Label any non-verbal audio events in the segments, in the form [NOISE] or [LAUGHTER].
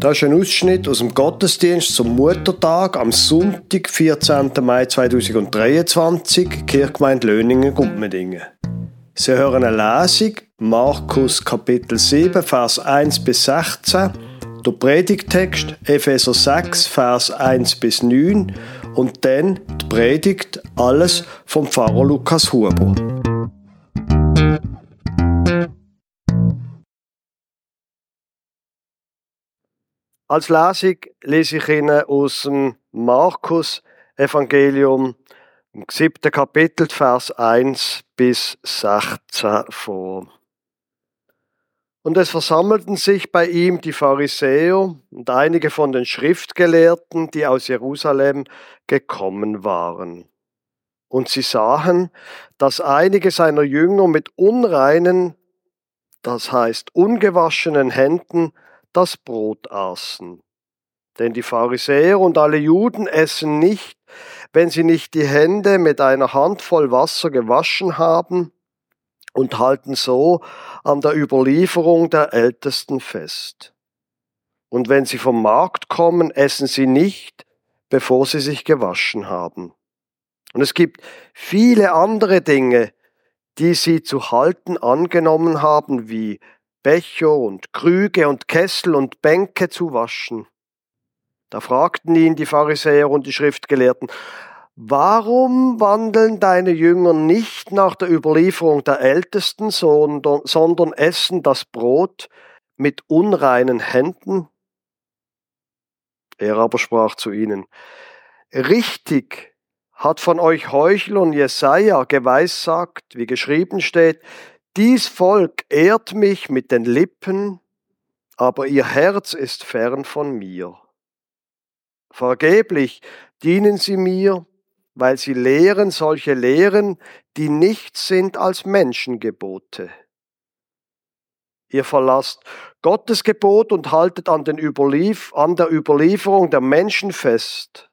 Das ist ein Ausschnitt aus dem Gottesdienst zum Muttertag am Sonntag, 14. Mai 2023, Kirchgemeinde Löningen-Gumpmedingen. Sie hören eine Lesung, Markus Kapitel 7, Vers 1 bis 16, der Predigtext Epheser 6, Vers 1 bis 9 und dann die Predigt Alles vom Pfarrer Lukas Huber. Als Lesung lese ich Ihnen aus dem Markus Evangelium im siebten Kapitel, Vers 1 bis 16 vor. Und es versammelten sich bei ihm die Pharisäer und einige von den Schriftgelehrten, die aus Jerusalem gekommen waren. Und sie sahen, dass einige seiner Jünger mit unreinen, das heißt ungewaschenen Händen das Brot aßen. Denn die Pharisäer und alle Juden essen nicht, wenn sie nicht die Hände mit einer Handvoll Wasser gewaschen haben und halten so an der Überlieferung der Ältesten fest. Und wenn sie vom Markt kommen, essen sie nicht, bevor sie sich gewaschen haben. Und es gibt viele andere Dinge, die sie zu halten angenommen haben, wie Becher und Krüge und Kessel und Bänke zu waschen. Da fragten ihn die Pharisäer und die Schriftgelehrten, Warum wandeln deine Jünger nicht nach der Überlieferung der Ältesten, sondern, essen das Brot mit unreinen Händen? Er aber sprach zu ihnen, Richtig hat von euch Heuchlern Jesaja geweissagt, wie geschrieben steht, dies Volk ehrt mich mit den Lippen, aber ihr Herz ist fern von mir. Vergeblich dienen sie mir, weil sie lehren solche Lehren, die nichts sind als Menschengebote. Ihr verlasst Gottes Gebot und haltet an, Überlief an der Überlieferung der Menschen fest.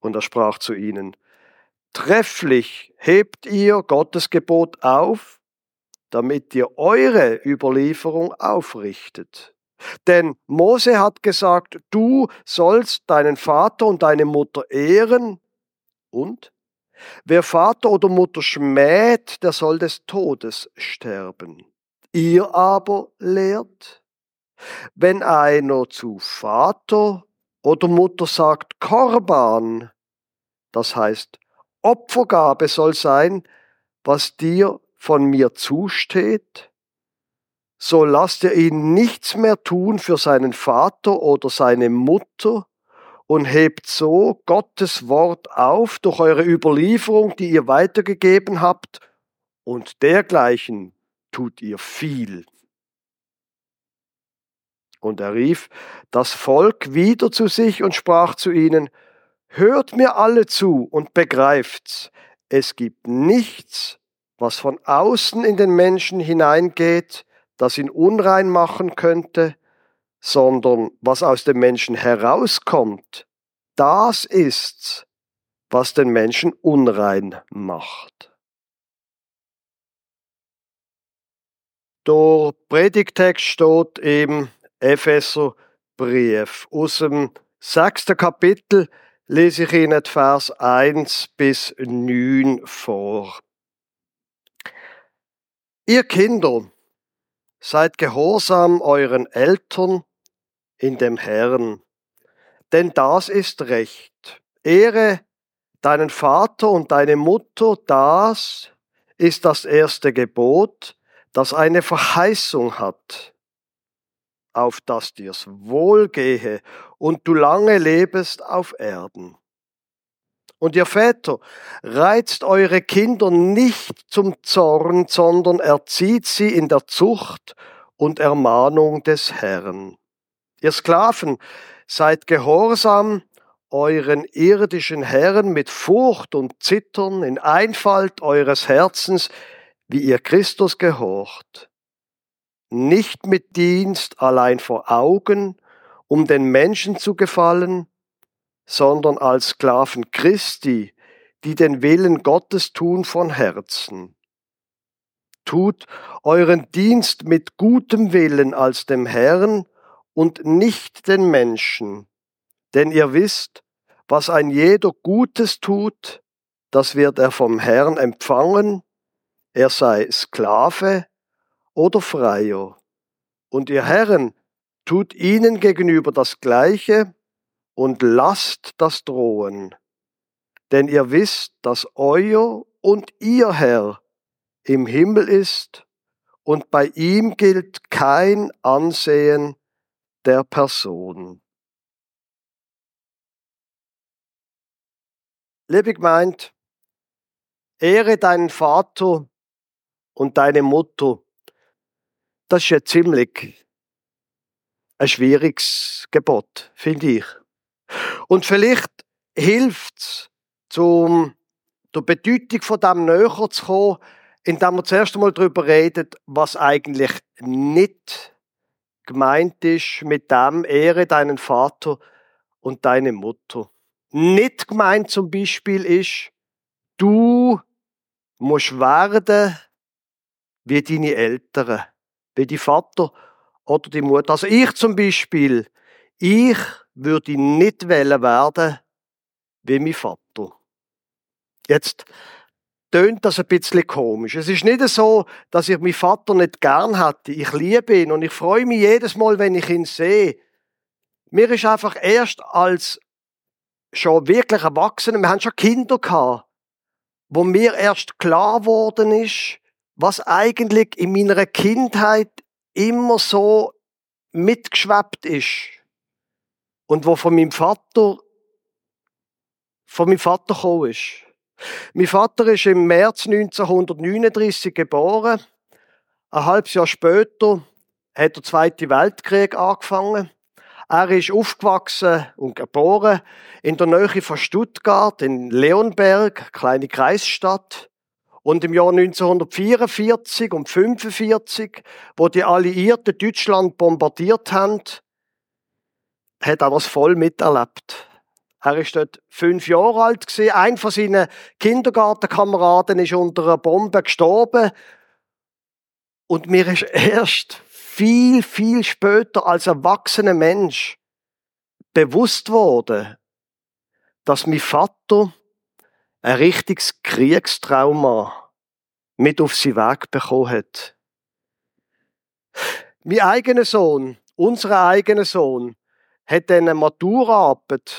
Und er sprach zu ihnen, Trefflich hebt ihr Gottes Gebot auf, damit ihr eure Überlieferung aufrichtet. Denn Mose hat gesagt, du sollst deinen Vater und deine Mutter ehren und wer Vater oder Mutter schmäht, der soll des Todes sterben. Ihr aber lehrt, wenn einer zu Vater oder Mutter sagt Korban, das heißt Opfergabe soll sein, was dir von mir zusteht, so lasst ihr ihn nichts mehr tun für seinen Vater oder seine Mutter und hebt so Gottes Wort auf durch eure Überlieferung, die ihr weitergegeben habt, und dergleichen tut ihr viel. Und er rief das Volk wieder zu sich und sprach zu ihnen, Hört mir alle zu und begreift's. Es gibt nichts, was von außen in den Menschen hineingeht, das ihn unrein machen könnte, sondern was aus dem Menschen herauskommt, das ist's, was den Menschen unrein macht. Der Predigtext steht im Epheser Brief aus dem sechsten Kapitel, lese ich Ihnen Vers 1 bis 9 vor. Ihr Kinder, seid gehorsam euren Eltern in dem Herrn, denn das ist Recht. Ehre deinen Vater und deine Mutter, das ist das erste Gebot, das eine Verheißung hat auf dass dir's wohlgehe und du lange lebest auf Erden. Und ihr Väter, reizt eure Kinder nicht zum Zorn, sondern erzieht sie in der Zucht und Ermahnung des Herrn. Ihr Sklaven, seid gehorsam euren irdischen Herren mit Furcht und Zittern in Einfalt eures Herzens, wie ihr Christus gehorcht nicht mit Dienst allein vor Augen, um den Menschen zu gefallen, sondern als Sklaven Christi, die den Willen Gottes tun von Herzen. Tut euren Dienst mit gutem Willen als dem Herrn und nicht den Menschen. Denn ihr wisst, was ein jeder Gutes tut, das wird er vom Herrn empfangen, er sei Sklave oder Freier. Und ihr Herren tut ihnen gegenüber das Gleiche und lasst das drohen. Denn ihr wisst, dass euer und ihr Herr im Himmel ist und bei ihm gilt kein Ansehen der Person. Liebe Gemeinde, ehre deinen Vater und deine Mutter. Das ist ja ziemlich ein schwieriges Gebot, finde ich. Und vielleicht hilft es, um der Bedeutung von dem näher zu kommen, indem wir zuerst einmal darüber reden, was eigentlich nicht gemeint ist mit dem Ehre deinen Vater und deine Mutter. Nicht gemeint zum Beispiel ist, du musst werden wie deine Eltern, wie die Vater oder die Mutter. Also ich zum Beispiel, ich würde nicht wählen werden wie mein Vater. Jetzt tönt das ein bisschen komisch. Es ist nicht so, dass ich meinen Vater nicht gern hatte. Ich liebe ihn und ich freue mich jedes Mal, wenn ich ihn sehe. Mir ist einfach erst als schon wirklich Erwachsene, wir haben schon Kinder gehabt, wo mir erst klar geworden ist, was eigentlich in meiner Kindheit immer so mitgeschwebt ist und wo von meinem Vater von meinem Vater gekommen ist. Mein Vater ist im März 1939 geboren. Ein halbes Jahr später hat der Zweite Weltkrieg angefangen. Er ist aufgewachsen und geboren in der Nähe von Stuttgart, in Leonberg, kleine Kreisstadt. Und im Jahr 1944 und 1945, wo die Alliierten Deutschland bombardiert haben, hat er das voll miterlebt. Er ist dort fünf Jahre alt. Ein von seinen Kindergartenkameraden ist unter einer Bombe gestorben. Und mir ist [LAUGHS] erst viel, viel später als erwachsener Mensch bewusst worden, dass mein Vater ein richtiges Kriegstrauma mit auf seinen Weg bekommen hat. Mein eigener Sohn, unser eigener Sohn, hat eine Maturaarbeit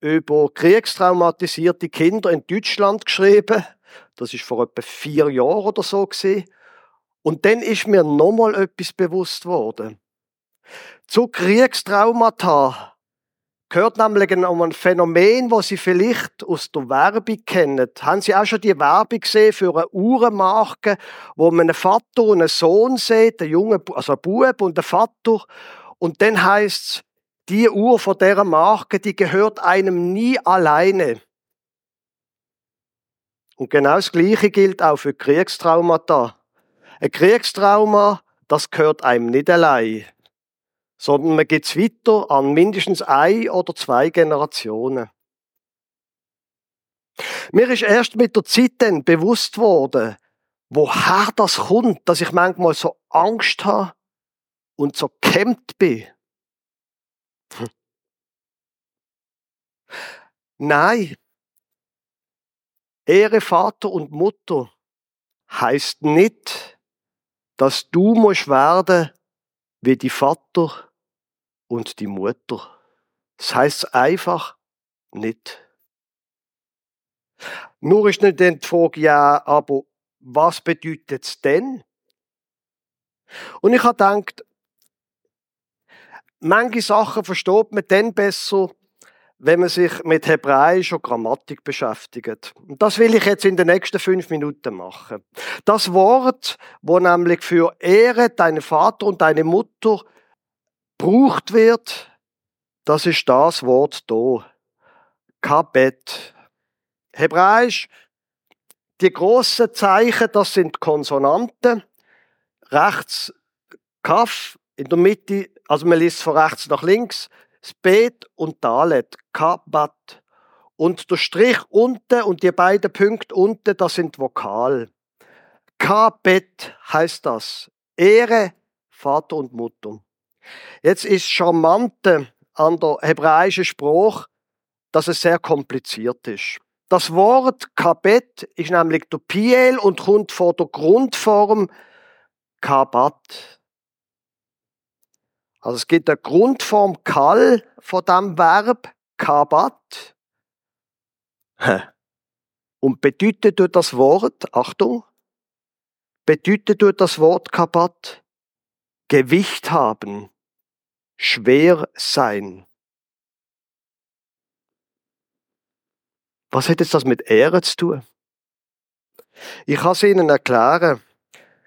über kriegstraumatisierte Kinder in Deutschland geschrieben. Das ist vor etwa vier Jahren oder so. Und dann ist mir nochmal etwas bewusst worden. Zu Kriegstraumata gehört nämlich um ein Phänomen, das Sie vielleicht aus der Werbung kennen. Haben Sie auch schon die Werbung gesehen für eine Uhrenmarke, wo man einen Vater und einen Sohn sieht, einen Jungen, also einen Bub und einen Vater. Und dann heißt es, die Uhr von der Marke, die gehört einem nie alleine. Und genau das Gleiche gilt auch für Kriegstraumata. Ein Kriegstrauma, das gehört einem nicht allein sondern man geht weiter an mindestens ein oder zwei Generationen. Mir ist erst mit der Zeit dann bewusst worden, woher das kommt, dass ich manchmal so Angst habe und so kämmt bin. Hm. Nein. Ehre Vater und Mutter heißt nicht, dass du musst werden wie die Vater und die Mutter. Das heißt einfach nicht. Nur ist nicht die Frage, ja, aber was bedeutet es denn? Und ich habe gedacht, manche Sachen versteht man dann besser, wenn man sich mit hebräischer Grammatik beschäftigt. Und das will ich jetzt in den nächsten fünf Minuten machen. Das Wort, wo nämlich für Ehre deine Vater und deine Mutter gebraucht wird, das ist das Wort da. Kabet. Hebräisch, die großen Zeichen, das sind Konsonanten. Rechts Kaf, in der Mitte, also man liest von rechts nach links, Spet und Dalet, Kabat. Und der Strich unten und die beiden Punkte unten, das sind Vokal. Kabet heißt das. Ehre Vater und Mutter. Jetzt ist Charmante an der hebräischen Spruch, dass es sehr kompliziert ist. Das Wort Kabet ist nämlich der Piel und kommt von der Grundform Kabat. Also es gibt eine Grundform Kal von dem Verb Kabat. Und bedeutet durch das Wort, Achtung, bedeutet durch das Wort Kabat Gewicht haben, schwer sein. Was hat jetzt das mit Ehre zu tun? Ich kann es Ihnen erklären.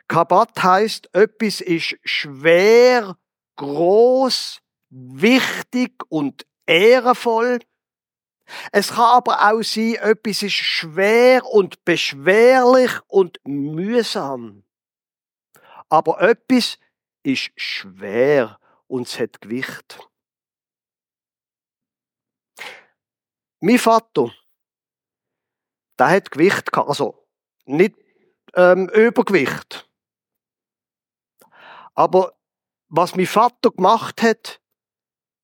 Kabat heißt, etwas ist schwer, groß, wichtig und ehrenvoll. Es kann aber auch sein, etwas ist schwer und beschwerlich und mühsam. Aber etwas ist schwer und es hat Gewicht. Mein Vater, der hat Gewicht gehabt, also nicht ähm, Übergewicht. Aber was mein Vater gemacht hat,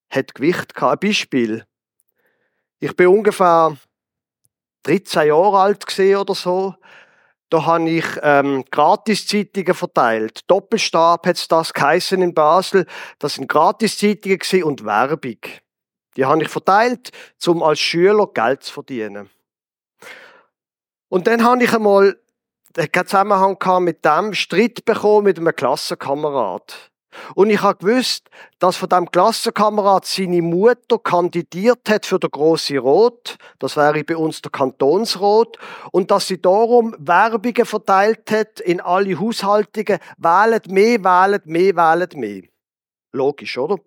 hat Gewicht gehabt. Ein Beispiel. Ich bin ungefähr 13 Jahre alt oder so. Da habe ich ähm, Gratiszeitungen verteilt. Doppelstab hat das geheißen in Basel. Das sind Gratiszeitungen und Werbung. Die habe ich verteilt, um als Schüler Geld zu verdienen. Und dann habe ich einmal einen Zusammenhang mit dem Streit bekommen mit einem Klassenkamerad. Und ich habe gewusst, dass von dem Klassenkamerad seine Mutter kandidiert hat für den grossen Rot. Das wäre bei uns der Kantonsrot. Und dass sie darum Werbungen verteilt hat in alle Haushaltungen. Wählet mehr, wählet mehr, wählet mehr. Logisch, oder?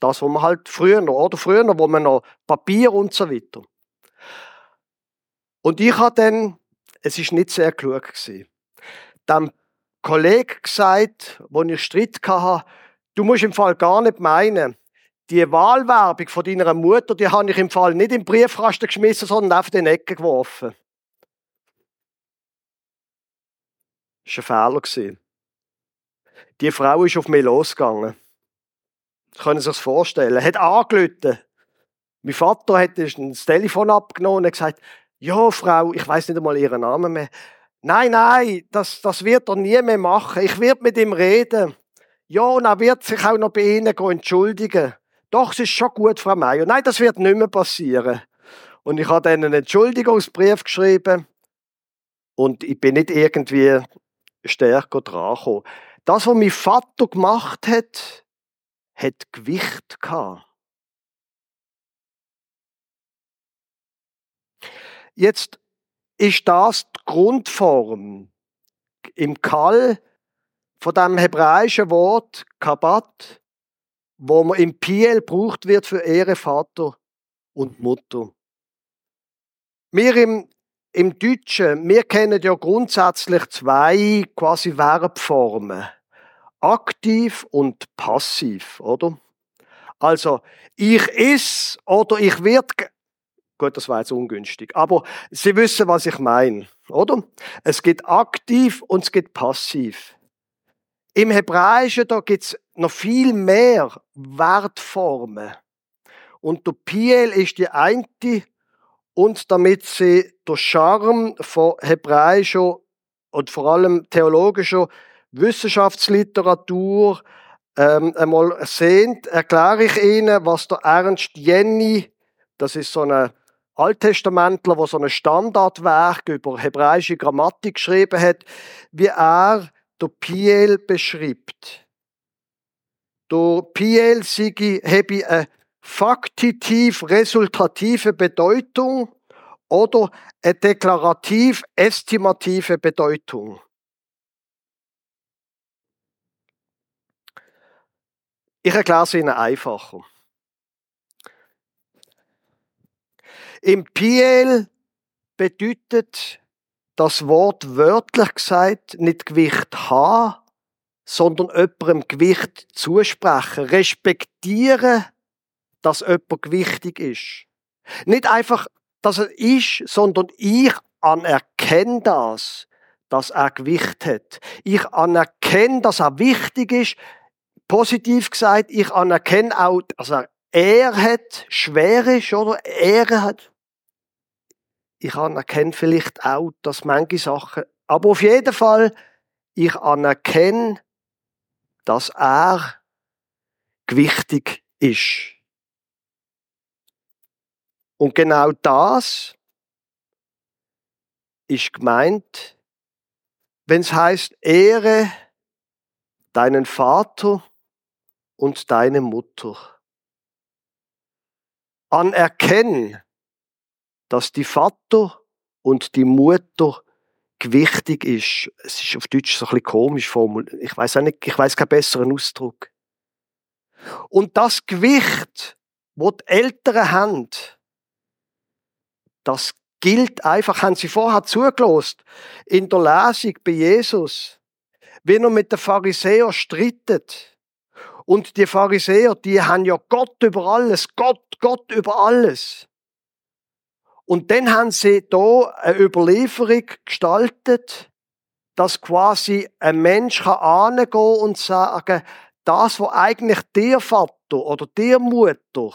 Das, was man halt früher noch, oder? Früher noch, wo man noch Papier und so weiter. Und ich habe dann es ist nicht sehr klug gewesen. Dem Kollege gesagt, wo ich Streit hatte, du musst im Fall gar nicht meinen, die Wahlwerbung von deiner Mutter, die habe ich im Fall nicht im Briefkasten geschmissen, sondern auf den Ecken geworfen. Das war ein Fehler. Die Frau ist auf mich losgegangen. Sie können sich das vorstellen. Hat angelötet. Mein Vater hat das Telefon abgenommen und gesagt, ja, Frau, ich weiß nicht einmal ihren Namen mehr. Nein, nein, das, das wird er nie mehr machen. Ich werde mit ihm reden. Ja, und er wird sich auch noch bei Ihnen entschuldigen. Doch, es ist schon gut, Frau Meier. Nein, das wird nicht mehr passieren. Und ich habe dann einen Entschuldigungsbrief geschrieben. Und ich bin nicht irgendwie stärker dran gekommen. Das, was mein Vater gemacht hat, hat Gewicht gehabt. Jetzt ist das die Grundform im Kall von dem hebräischen Wort Kabat, wo man im Piel braucht wird für Ehre Vater und Mutter. Wir im, im Deutschen, wir kennen ja grundsätzlich zwei quasi Verbformen. Aktiv und passiv, oder? Also, ich is oder ich wird Gut, das war jetzt ungünstig. Aber Sie wissen, was ich meine, oder? Es gibt aktiv und es gibt passiv. Im Hebräischen, da gibt's noch viel mehr Wertformen. Und der Piel ist die eine, und damit sie der Charme von hebräischer und vor allem theologischer Wissenschaftsliteratur ähm, einmal sehen, erkläre ich Ihnen, was der Ernst Jenny, das ist so eine Alttestamentler, der so ein Standardwerk über hebräische Grammatik geschrieben hat, wie er der Piel beschreibt. Der Piel habe eine faktitiv-resultative Bedeutung oder eine deklarativ-estimative Bedeutung. Ich erkläre es Ihnen einfacher. Im Piel bedeutet das Wort wörtlich gesagt nicht Gewicht haben, sondern jemandem Gewicht zusprechen, respektieren, dass jemand gewichtig ist. Nicht einfach, dass er ist, sondern ich anerkenne das, dass er Gewicht hat. Ich anerkenne, dass er wichtig ist, positiv gesagt, ich anerkenne auch, also er hat schwere, oder? Er hat. Ich anerkenne vielleicht auch, dass manche Sachen, aber auf jeden Fall, ich anerkenne, dass er gewichtig ist. Und genau das ist gemeint, wenn es heißt, ehre deinen Vater und deine Mutter. Anerkennen, dass die Vater und die Mutter gewichtig ist. Es ist auf Deutsch so ein bisschen komisch formuliert. Ich weiß auch nicht, ich weiß keinen besseren Ausdruck. Und das Gewicht, wo die Eltern haben, das gilt einfach, haben sie vorher zugelost in der Lesung bei Jesus, wenn er mit den Pharisäern strittet. Und die Pharisäer, die haben ja Gott über alles, Gott, Gott über alles. Und dann haben sie da eine Überlieferung gestaltet, dass quasi ein Mensch kann angehen und sagen, das, was eigentlich der Vater oder der Mutter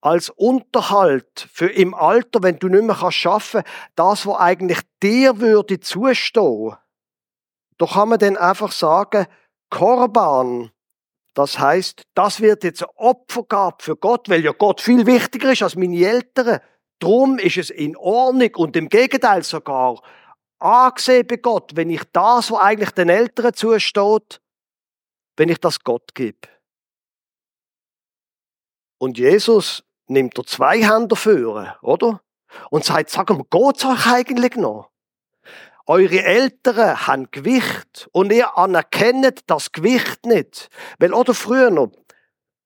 als Unterhalt für im Alter, wenn du nicht mehr kannst arbeiten, das, was eigentlich dir würde zustehen, da kann man dann einfach sagen, Korban, das heißt, das wird jetzt eine Opfergabe für Gott, weil ja Gott viel wichtiger ist als meine Eltern. Drum ist es in Ordnung und im Gegenteil sogar angesehen bei Gott, wenn ich das, was eigentlich den Eltern zusteht, wenn ich das Gott gebe. Und Jesus nimmt er zwei Hände für, oder? Und sagt, sag mal, geht's euch eigentlich noch? Eure Eltern haben Gewicht und ihr anerkennt das Gewicht nicht. Weil, oder früher noch,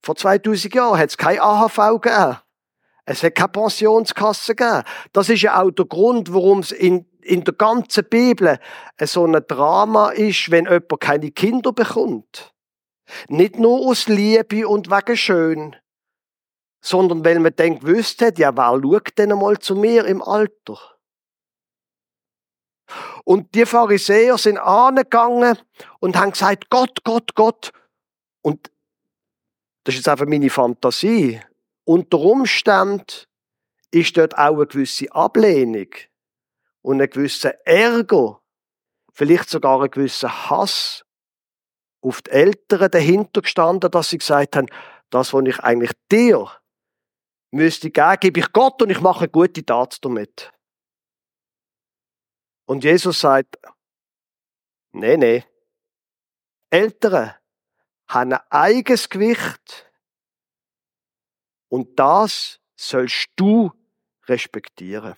vor 2000 Jahren hat es kein AHV gegeben. Es hat keine Pensionskasse gegeben. Das ist ja auch der Grund, warum es in, in der ganzen Bibel so ein Drama ist, wenn jemand keine Kinder bekommt. Nicht nur aus Liebe und wegen schön, sondern weil man gewusst hat, ja, wer schaut denn einmal zu mir im Alter? Und die Pharisäer sind angegangen und haben gesagt, Gott, Gott, Gott. Und das ist jetzt einfach meine Fantasie. Unter Umständen ist dort auch eine gewisse Ablehnung und ein gewisser Ärger, vielleicht sogar ein gewisser Hass auf die Eltern dahinter gestanden, dass sie gesagt haben, das, was ich eigentlich dir müsste geben, gebe ich Gott und ich mache eine gute Tat damit. Und Jesus sagt, nee, nee. Eltern haben ein eigenes Gewicht und das sollst du respektieren.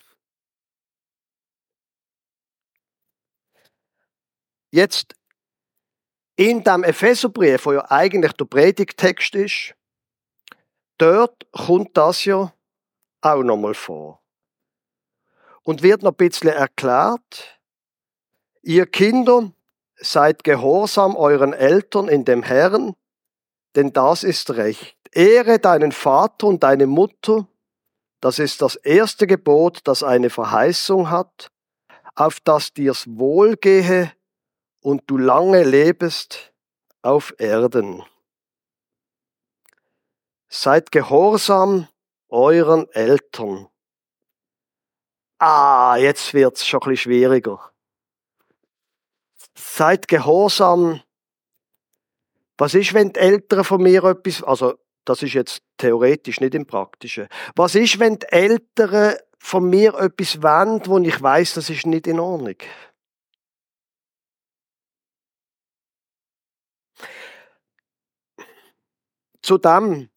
Jetzt in dem Epheserbrief, wo ja eigentlich der Predigtext ist, dort kommt das ja auch nochmal vor. Und wird noch ein bisschen erklärt, ihr Kinder, seid gehorsam euren Eltern in dem Herrn, denn das ist recht. Ehre deinen Vater und deine Mutter, das ist das erste Gebot, das eine Verheißung hat, auf das dir's wohlgehe und du lange lebest auf Erden. Seid gehorsam euren Eltern. Ah, jetzt wird's schon ein bisschen schwieriger. Seid gehorsam. Was ist, wenn die Eltern von mir etwas, also das ist jetzt theoretisch, nicht im Praktischen. Was ist, wenn die Eltern von mir etwas wollen, wo ich weiß, das ist nicht in Ordnung? zu dem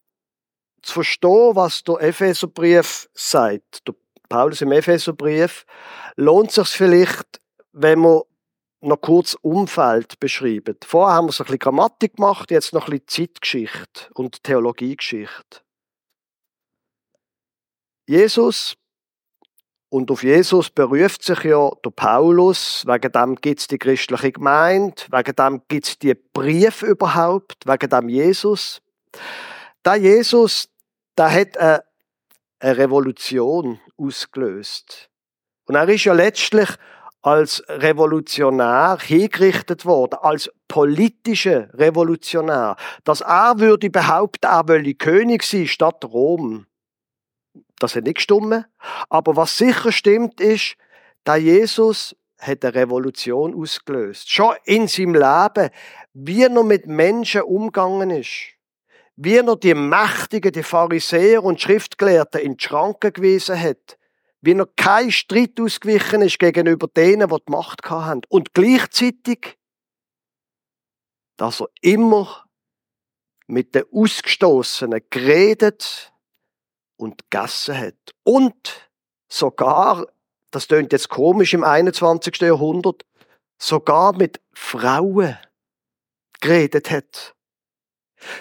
zu verstehen, was der Epheserbrief sagt, der Paulus im Epheserbrief, lohnt sich vielleicht, wenn man noch kurz Umfeld beschreiben. Vorher haben wir so ein bisschen Grammatik gemacht, jetzt noch ein bisschen Zeitgeschichte und Theologiegeschichte. Jesus und auf Jesus beruft sich ja der Paulus, wegen dem gibt es die christliche Gemeinde, wegen dem gibt es die Brief überhaupt, wegen dem Jesus. Der Jesus, der hat eine Revolution ausgelöst. Und er ist ja letztlich als Revolutionär hingerichtet worden, als politischer Revolutionär. Dass er würde behaupten, er wolle König sein statt Rom. Das hat nicht gestimmt. Aber was sicher stimmt, ist, dass Jesus hat eine Revolution ausgelöst. Schon in seinem Leben, wie er mit Menschen umgegangen ist. Wie er die Mächtigen, die Pharisäer und Schriftgelehrten in die Schranken gewiesen hat. Wie er kein Streit ausgewichen ist gegenüber denen, die die Macht hatten. Und gleichzeitig, dass er immer mit den Ausgestoßenen geredet und gegessen hat. Und sogar das tönt jetzt komisch im 21. Jahrhundert, sogar mit Frauen geredet hat.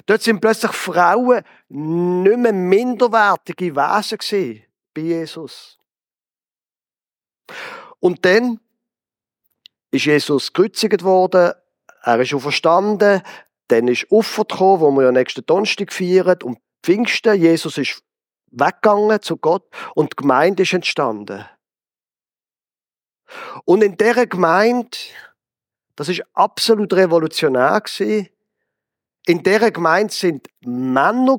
Dort sind plötzlich Frauen nicht mehr minderwertige Wesen gewesen bei Jesus. Und dann ist Jesus gekreuzigt worden, er ist auferstanden, dann ist Opfer gekommen, wo wir ja nächsten Donnerstag feiern, und Pfingsten, Jesus ist weggegangen zu Gott und die Gemeinde ist entstanden. Und in dieser Gemeinde, das ist absolut revolutionär gewesen, in dieser Gemeinde sind Männer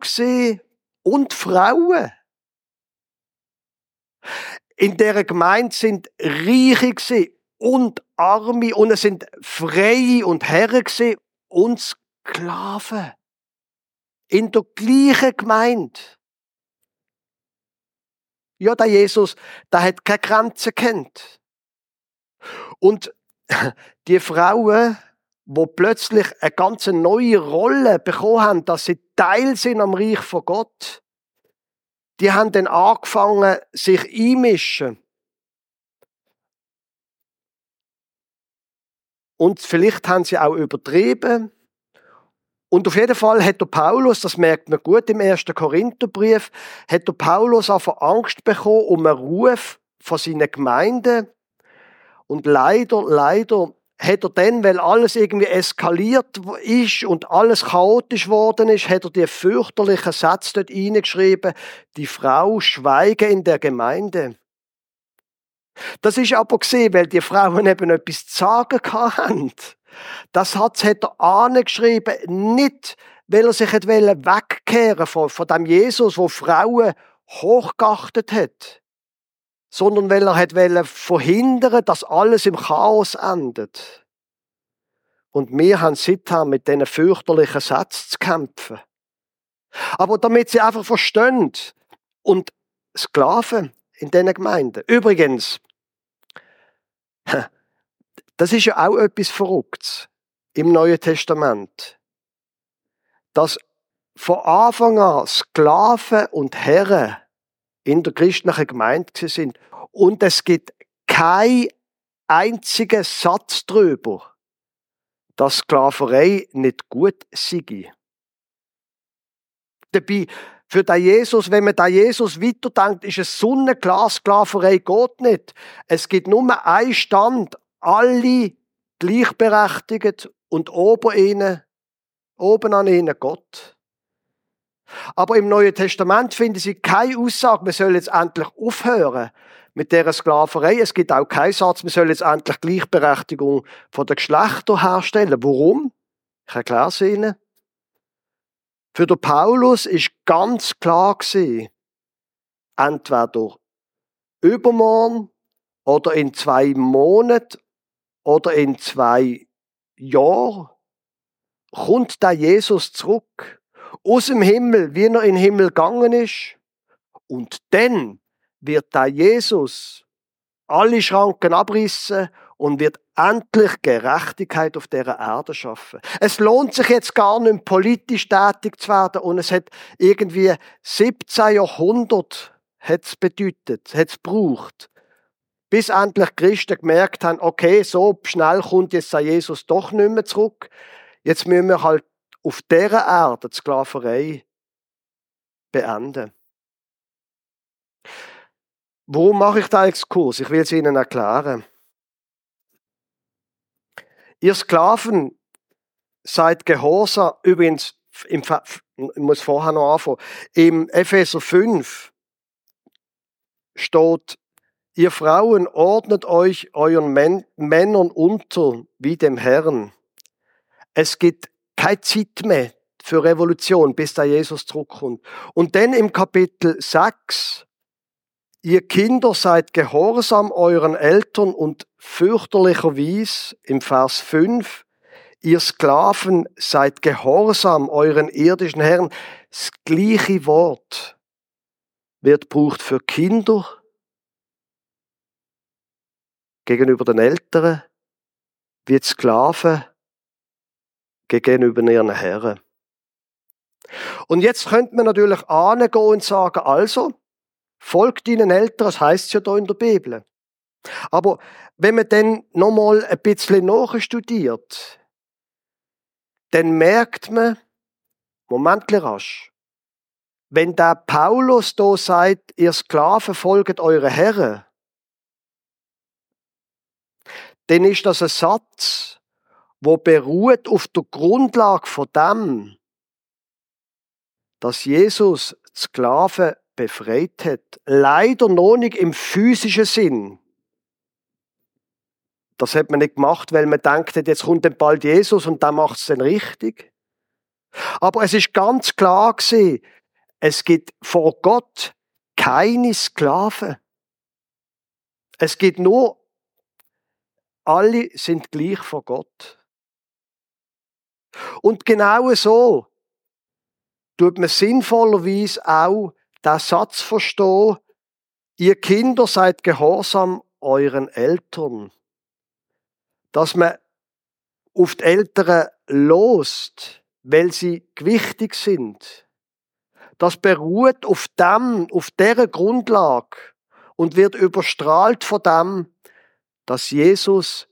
und Frauen. In dieser Gemeinde sind Reiche und Arme und es sind Freie und Herren und Sklaven. In der gleichen Gemeinde. Ja, der Jesus, der hat keine Grenzen kennt. Und [LAUGHS] die Frauen, wo plötzlich eine ganz neue Rolle bekommen haben, dass sie Teil sind am Reich von Gott, die haben dann angefangen, sich einmischen. Und vielleicht haben sie auch übertrieben. Und auf jeden Fall hat der Paulus, das merkt man gut im ersten Korintherbrief, hat der Paulus einfach Angst bekommen um einen Ruf von seiner Gemeinde, und leider, leider hat er dann, weil alles irgendwie eskaliert ist und alles chaotisch worden ist, hat er die fürchterlichen Sätze dort reingeschrieben, die Frau schweige in der Gemeinde. Das ist aber gesehen, weil die Frauen eben etwas zu sagen hatten. Das hat, er angeschrieben, nicht, weil er sich wegkehren von, von dem Jesus, wo Frauen hochgeachtet hat sondern weil er hat verhindern, dass alles im Chaos endet. Und wir haben seitdem mit diesen fürchterlichen Sätzen zu kämpfen. Aber damit sie einfach verstehen und Sklaven in diesen Gemeinden. Übrigens, [LAUGHS] das ist ja auch etwas Verrücktes im Neuen Testament. Dass von Anfang an Sklaven und Herren in der christlichen Gemeinde sind. Und es gibt kein einzigen Satz darüber, dass Sklaverei nicht gut sei. Dabei, für den Jesus, wenn man da Jesus weiterdenkt, ist es sonnenklar, Sklaverei geht nicht. Es gibt nur einen Stand, alle gleichberechtigt und oben ihnen, oben an ihnen Gott. Aber im Neuen Testament finden Sie keine Aussage, wir sollen jetzt endlich aufhören mit der Sklaverei. Es gibt auch keinen Satz, wir sollen jetzt endlich Gleichberechtigung von den Geschlechtern herstellen. Warum? Ich erkläre es Ihnen. Für den Paulus ist ganz klar gewesen, entweder übermorgen oder in zwei Monaten oder in zwei Jahren kommt der Jesus zurück aus dem Himmel, wie er in den Himmel gegangen ist. Und dann wird da Jesus alle Schranken abrissen und wird endlich Gerechtigkeit auf dieser Erde schaffen. Es lohnt sich jetzt gar nicht politisch tätig zu werden und es hat irgendwie 17 Jahrhundert hat's bedeutet, hat's braucht, bis endlich Christen gemerkt haben, okay, so schnell kommt jetzt Jesus doch nicht mehr zurück. Jetzt müssen wir halt auf dieser Erde die Sklaverei beenden. Warum mache ich den Exkurs? Ich will es Ihnen erklären. Ihr Sklaven seid gehorsam, übrigens, im, ich muss vorher noch anfangen, im Epheser 5 steht, ihr Frauen ordnet euch euren Männern unter wie dem Herrn. Es gibt keine Zeit mehr für Revolution, bis da Jesus zurückkommt. Und dann im Kapitel 6, ihr Kinder seid gehorsam euren Eltern und fürchterlicherweise im Vers 5, ihr Sklaven seid gehorsam euren irdischen Herren. Das gleiche Wort wird gebraucht für Kinder gegenüber den Eltern, wie die Sklaven gegenüber ihren Herren. Und jetzt könnte man natürlich angehen und sagen, also, folgt deinen Eltern, das heißt ja da in der Bibel. Aber wenn man dann nochmal ein bisschen nachstudiert, dann merkt man, Moment rasch, wenn der Paulus da sagt, ihr Sklaven folgt eure Herren, dann ist das ein Satz, wo beruht auf der Grundlage von dem, dass Jesus Sklaven befreit hat. Leider noch nicht im physischen Sinn. Das hat man nicht gemacht, weil man denkt, jetzt kommt dann bald Jesus und dann macht es dann richtig. Aber es ist ganz klar gewesen, es gibt vor Gott keine Sklaven. Es gibt nur, alle sind gleich vor Gott. Und genau so tut man sinnvollerweise auch den Satz verstehen, ihr Kinder seid gehorsam euren Eltern. Dass man auf die Eltern lost, weil sie gewichtig sind. Das beruht auf dem, auf der Grundlage und wird überstrahlt von dem, dass Jesus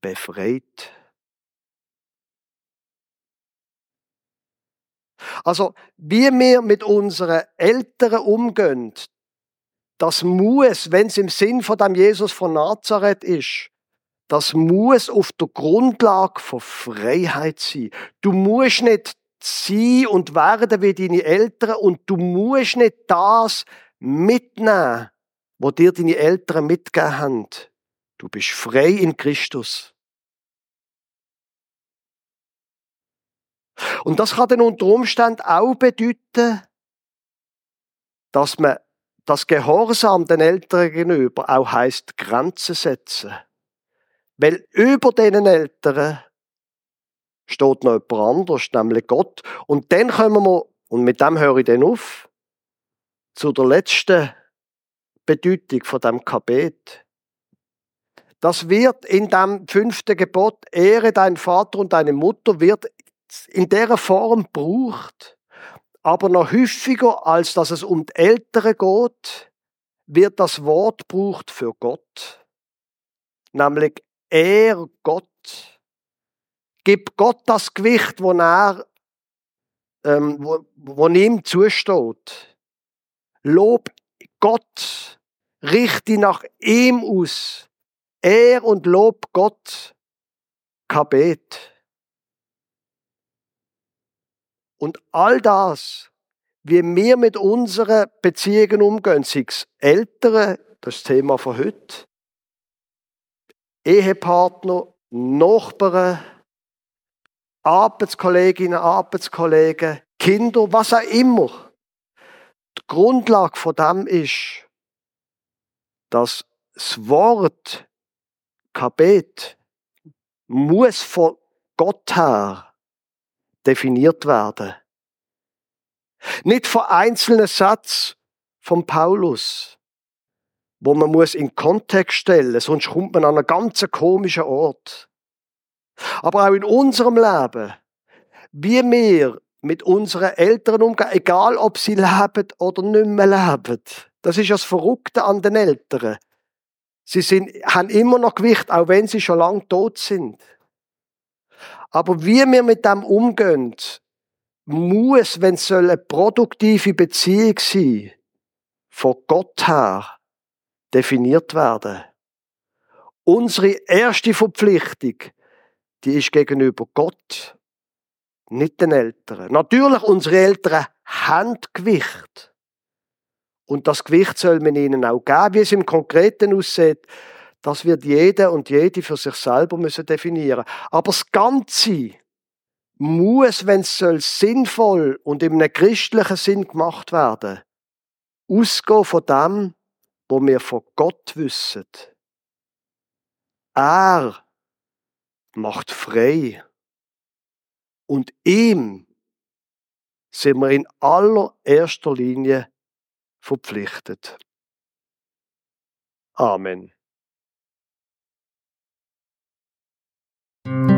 befreit. Also, wie wir mit unseren Eltern umgehen, das muss, wenn es im Sinn von dem Jesus von Nazareth ist, das muss auf der Grundlage von Freiheit sein. Du musst nicht sein und werden wie deine Eltern und du musst nicht das mitnehmen, was dir deine Eltern mitgegeben haben. Du bist frei in Christus. Und das kann dann unter Umständen auch bedeuten, dass man das Gehorsam den Eltern gegenüber auch heißt Grenzen setzen. Weil über den Eltern steht noch jemand anderes, nämlich Gott. Und dann kommen wir, und mit dem höre ich dann auf, zu der letzten Bedeutung von dem Kabet. Das wird in dem fünften Gebot, Ehre deinen Vater und deine Mutter, wird in der Form braucht, aber noch häufiger, als dass es um die Ältere geht, wird das Wort braucht für Gott. Nämlich er Gott. Gib Gott das Gewicht, wo er, ähm, wo, wo ihm zusteht. Lob Gott. Richte nach ihm aus. Er und Lob Gott. Kabet. Und all das, wie wir mit unseren Beziehungen umgehen, sei es Eltern, das Thema von heute, Ehepartner, Nachbarn, Arbeitskolleginnen, Arbeitskollegen, Kinder, was auch immer. Die Grundlage von dem ist, dass das Wort Kabet muss von Gott her definiert werden. Nicht von einzelnen Satz von Paulus, wo man muss in Kontext stellen, sonst kommt man an einen ganz komischen Ort. Aber auch in unserem Leben, wie wir mit unseren Eltern umgehen, egal ob sie leben oder nicht mehr leben. Das ist das Verrückte an den Eltern. Sie sind, haben immer noch Gewicht, auch wenn sie schon lange tot sind. Aber wie wir mit dem umgehen, muss, wenn es eine produktive Beziehung sein von Gott her definiert werden. Unsere erste Verpflichtung, die ist gegenüber Gott, nicht den Eltern. Natürlich, unsere Eltern haben Gewicht. Und das Gewicht soll man ihnen auch geben, wie es im Konkreten aussieht. Das wird jeder und jede für sich selber müssen definieren. Aber das Ganze muss, wenn es soll, sinnvoll und in einem christlichen Sinn gemacht werden, ausgehen von dem, wo wir von Gott wissen. Er macht frei. Und ihm sind wir in allererster Linie verpflichtet. Amen. Mm-hmm.